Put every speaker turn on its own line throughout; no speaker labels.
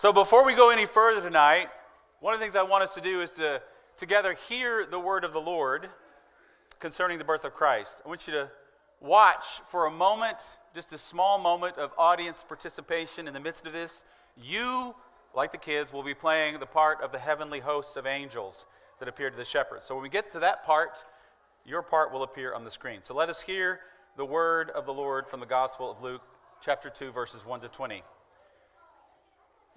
So before we go any further tonight, one of the things I want us to do is to together hear the word of the Lord concerning the birth of Christ. I want you to watch for a moment, just a small moment of audience participation in the midst of this. You, like the kids, will be playing the part of the heavenly hosts of angels that appeared to the shepherds. So when we get to that part, your part will appear on the screen. So let us hear the word of the Lord from the Gospel of Luke, chapter 2, verses 1 to 20.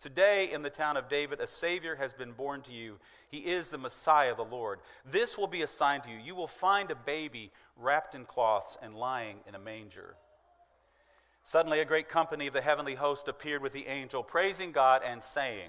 Today, in the town of David, a Savior has been born to you. He is the Messiah, the Lord. This will be a sign to you. You will find a baby wrapped in cloths and lying in a manger. Suddenly, a great company of the heavenly host appeared with the angel, praising God and saying,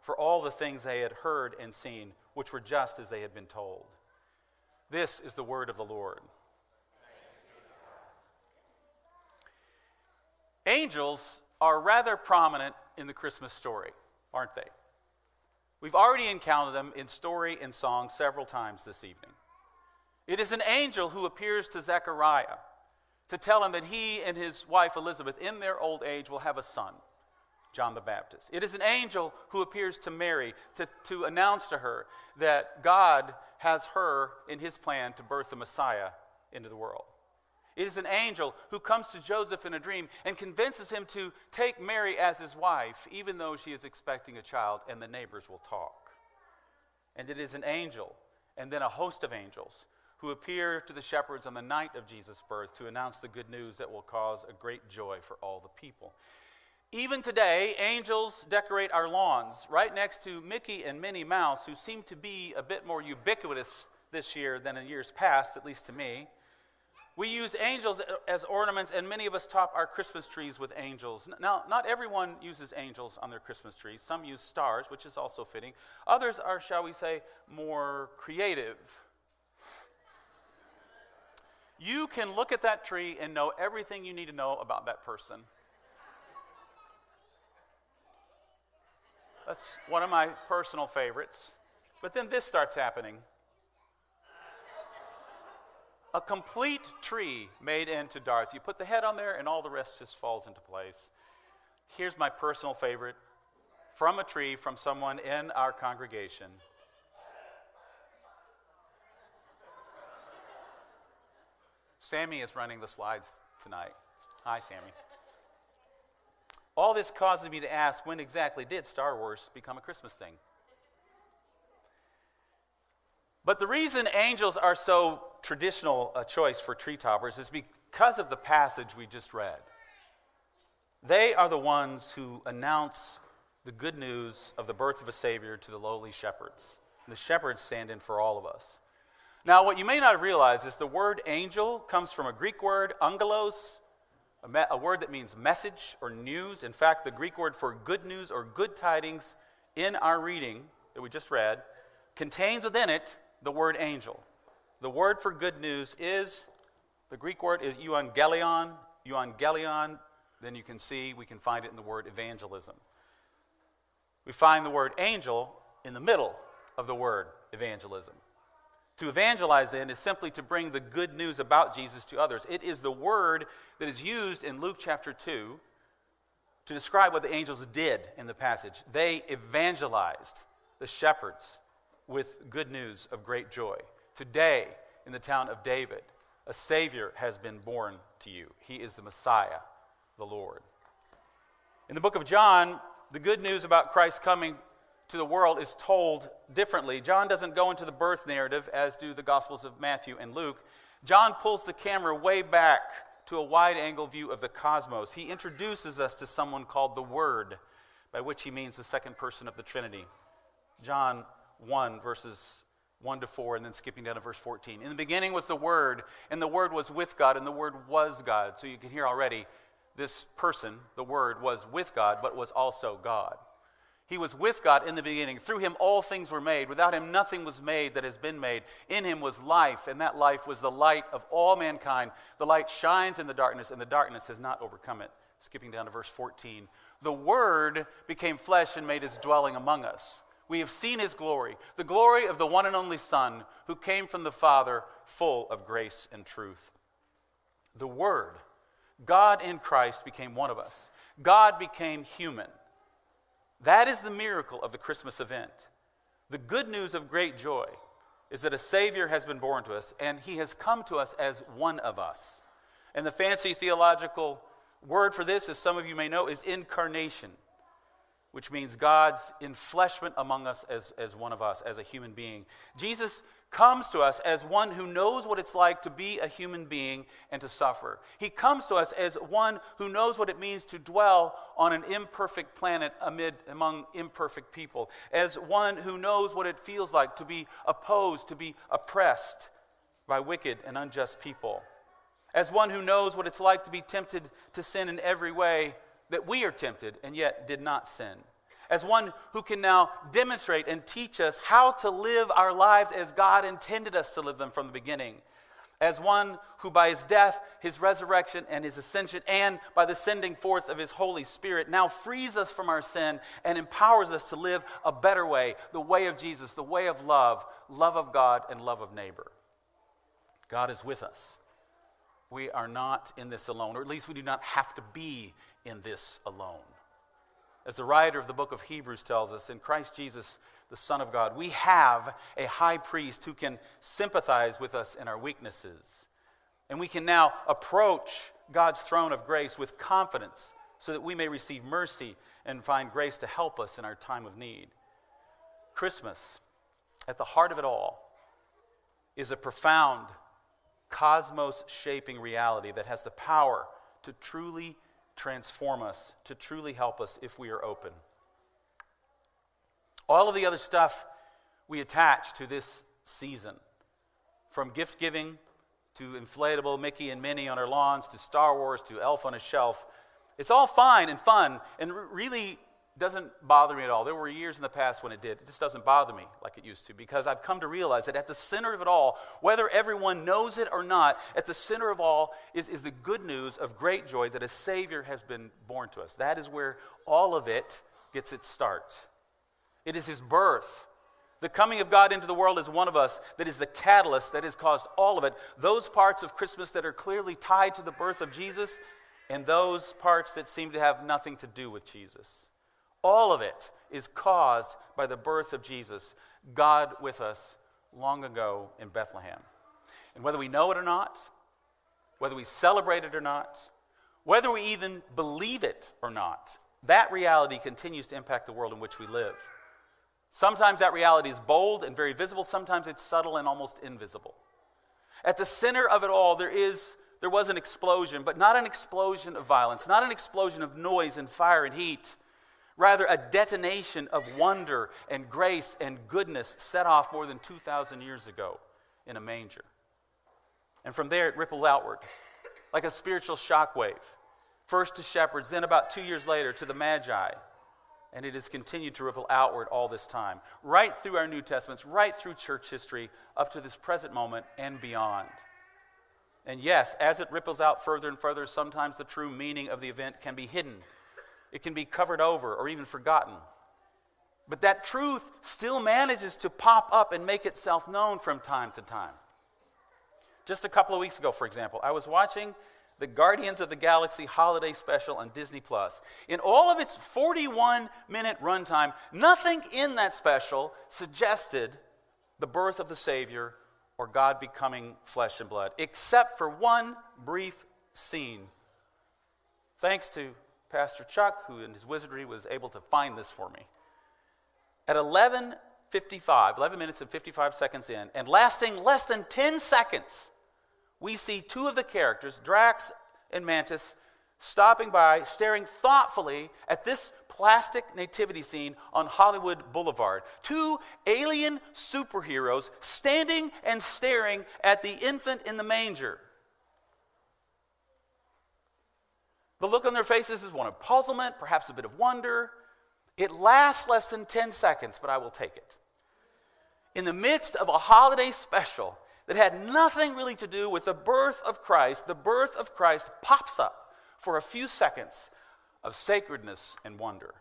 for all the things they had heard and seen, which were just as they had been told. This is the word of the Lord. Angels are rather prominent in the Christmas story, aren't they? We've already encountered them in story and song several times this evening. It is an angel who appears to Zechariah to tell him that he and his wife Elizabeth, in their old age, will have a son. John the Baptist. It is an angel who appears to Mary to, to announce to her that God has her in his plan to birth the Messiah into the world. It is an angel who comes to Joseph in a dream and convinces him to take Mary as his wife, even though she is expecting a child and the neighbors will talk. And it is an angel and then a host of angels who appear to the shepherds on the night of Jesus' birth to announce the good news that will cause a great joy for all the people. Even today, angels decorate our lawns right next to Mickey and Minnie Mouse, who seem to be a bit more ubiquitous this year than in years past, at least to me. We use angels as ornaments, and many of us top our Christmas trees with angels. Now, not everyone uses angels on their Christmas trees. Some use stars, which is also fitting. Others are, shall we say, more creative. You can look at that tree and know everything you need to know about that person. That's one of my personal favorites. But then this starts happening. A complete tree made into Darth. You put the head on there, and all the rest just falls into place. Here's my personal favorite from a tree from someone in our congregation. Sammy is running the slides tonight. Hi, Sammy. All this causes me to ask when exactly did Star Wars become a Christmas thing? But the reason angels are so traditional a choice for tree toppers is because of the passage we just read. They are the ones who announce the good news of the birth of a Savior to the lowly shepherds. The shepherds stand in for all of us. Now, what you may not have realized is the word angel comes from a Greek word, angelos, a, me- a word that means message or news. In fact, the Greek word for good news or good tidings in our reading that we just read contains within it the word angel. The word for good news is the Greek word is euangelion, euangelion, then you can see we can find it in the word evangelism. We find the word angel in the middle of the word evangelism. To evangelize, then, is simply to bring the good news about Jesus to others. It is the word that is used in Luke chapter 2 to describe what the angels did in the passage. They evangelized the shepherds with good news of great joy. Today, in the town of David, a Savior has been born to you. He is the Messiah, the Lord. In the book of John, the good news about Christ coming to the world is told differently. John doesn't go into the birth narrative as do the Gospels of Matthew and Luke. John pulls the camera way back to a wide angle view of the cosmos. He introduces us to someone called the Word, by which he means the second person of the Trinity. John 1, verses 1 to 4, and then skipping down to verse 14. In the beginning was the Word, and the Word was with God, and the Word was God. So you can hear already this person, the Word, was with God, but was also God. He was with God in the beginning. Through him, all things were made. Without him, nothing was made that has been made. In him was life, and that life was the light of all mankind. The light shines in the darkness, and the darkness has not overcome it. Skipping down to verse 14. The Word became flesh and made his dwelling among us. We have seen his glory, the glory of the one and only Son, who came from the Father, full of grace and truth. The Word, God in Christ, became one of us. God became human. That is the miracle of the Christmas event. The good news of great joy is that a Savior has been born to us, and He has come to us as one of us. And the fancy theological word for this, as some of you may know, is incarnation which means God's enfleshment among us as, as one of us, as a human being. Jesus comes to us as one who knows what it's like to be a human being and to suffer. He comes to us as one who knows what it means to dwell on an imperfect planet amid among imperfect people, as one who knows what it feels like to be opposed, to be oppressed by wicked and unjust people, as one who knows what it's like to be tempted to sin in every way that we are tempted and yet did not sin. As one who can now demonstrate and teach us how to live our lives as God intended us to live them from the beginning. As one who, by his death, his resurrection, and his ascension, and by the sending forth of his Holy Spirit, now frees us from our sin and empowers us to live a better way the way of Jesus, the way of love, love of God, and love of neighbor. God is with us. We are not in this alone, or at least we do not have to be in this alone. As the writer of the book of Hebrews tells us, in Christ Jesus, the Son of God, we have a high priest who can sympathize with us in our weaknesses. And we can now approach God's throne of grace with confidence so that we may receive mercy and find grace to help us in our time of need. Christmas, at the heart of it all, is a profound, cosmos shaping reality that has the power to truly transform us, to truly help us if we are open. All of the other stuff we attach to this season, from gift giving to inflatable Mickey and Minnie on our lawns to Star Wars to Elf on a Shelf, it's all fine and fun and really doesn't bother me at all. There were years in the past when it did. It just doesn't bother me like it used to because I've come to realize that at the center of it all, whether everyone knows it or not, at the center of all is, is the good news of great joy that a Savior has been born to us. That is where all of it gets its start. It is His birth. The coming of God into the world is one of us that is the catalyst that has caused all of it. Those parts of Christmas that are clearly tied to the birth of Jesus, and those parts that seem to have nothing to do with Jesus. All of it is caused by the birth of Jesus, God with us long ago in Bethlehem. And whether we know it or not, whether we celebrate it or not, whether we even believe it or not, that reality continues to impact the world in which we live. Sometimes that reality is bold and very visible, sometimes it's subtle and almost invisible. At the center of it all, there is there was an explosion, but not an explosion of violence, not an explosion of noise and fire and heat, Rather, a detonation of wonder and grace and goodness set off more than 2,000 years ago in a manger. And from there, it rippled outward like a spiritual shockwave. First to shepherds, then about two years later to the Magi. And it has continued to ripple outward all this time, right through our New Testaments, right through church history, up to this present moment and beyond. And yes, as it ripples out further and further, sometimes the true meaning of the event can be hidden, it can be covered over or even forgotten. But that truth still manages to pop up and make itself known from time to time. Just a couple of weeks ago, for example, I was watching the Guardians of the Galaxy holiday special on Disney Plus. In all of its 41 minute runtime, nothing in that special suggested the birth of the Savior or God becoming flesh and blood, except for one brief scene. Thanks to Pastor Chuck, who in his wizardry was able to find this for me. At 11:55, 11 minutes and 55 seconds in, and lasting less than 10 seconds, we see two of the characters, Drax and Mantis, stopping by, staring thoughtfully at this plastic nativity scene on Hollywood Boulevard. Two alien superheroes standing and staring at the infant in the manger. The look on their faces is one of puzzlement, perhaps a bit of wonder. It lasts less than 10 seconds, but I will take it. In the midst of a holiday special that had nothing really to do with the birth of Christ, the birth of Christ pops up for a few seconds of sacredness and wonder.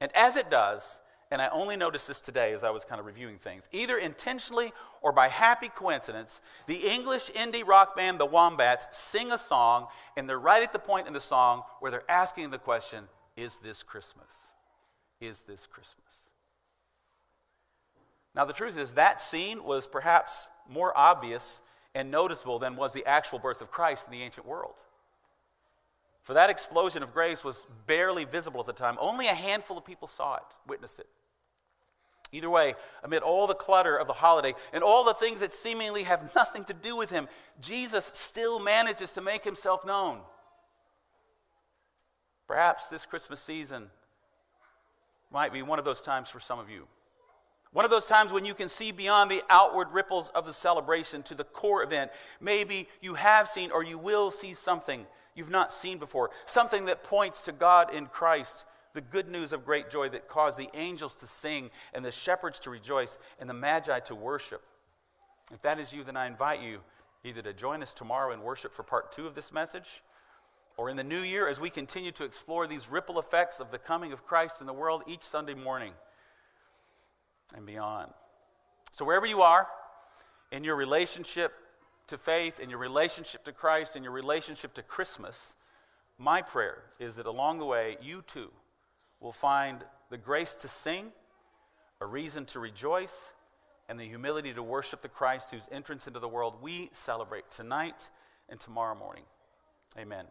And as it does, and I only noticed this today as I was kind of reviewing things, either intentionally or by happy coincidence, the English indie rock band The Wombats sing a song, and they're right at the point in the song where they're asking the question Is this Christmas? Is this Christmas? Now, the truth is, that scene was perhaps more obvious and noticeable than was the actual birth of Christ in the ancient world. For that explosion of grace was barely visible at the time. Only a handful of people saw it, witnessed it. Either way, amid all the clutter of the holiday and all the things that seemingly have nothing to do with him, Jesus still manages to make himself known. Perhaps this Christmas season might be one of those times for some of you. One of those times when you can see beyond the outward ripples of the celebration to the core event. Maybe you have seen or you will see something you've not seen before, something that points to God in Christ, the good news of great joy that caused the angels to sing and the shepherds to rejoice and the magi to worship. If that is you, then I invite you either to join us tomorrow in worship for part two of this message, or in the new year as we continue to explore these ripple effects of the coming of Christ in the world each Sunday morning and beyond. So, wherever you are in your relationship to faith, in your relationship to Christ, in your relationship to Christmas, my prayer is that along the way, you too will find the grace to sing, a reason to rejoice, and the humility to worship the Christ whose entrance into the world we celebrate tonight and tomorrow morning. Amen.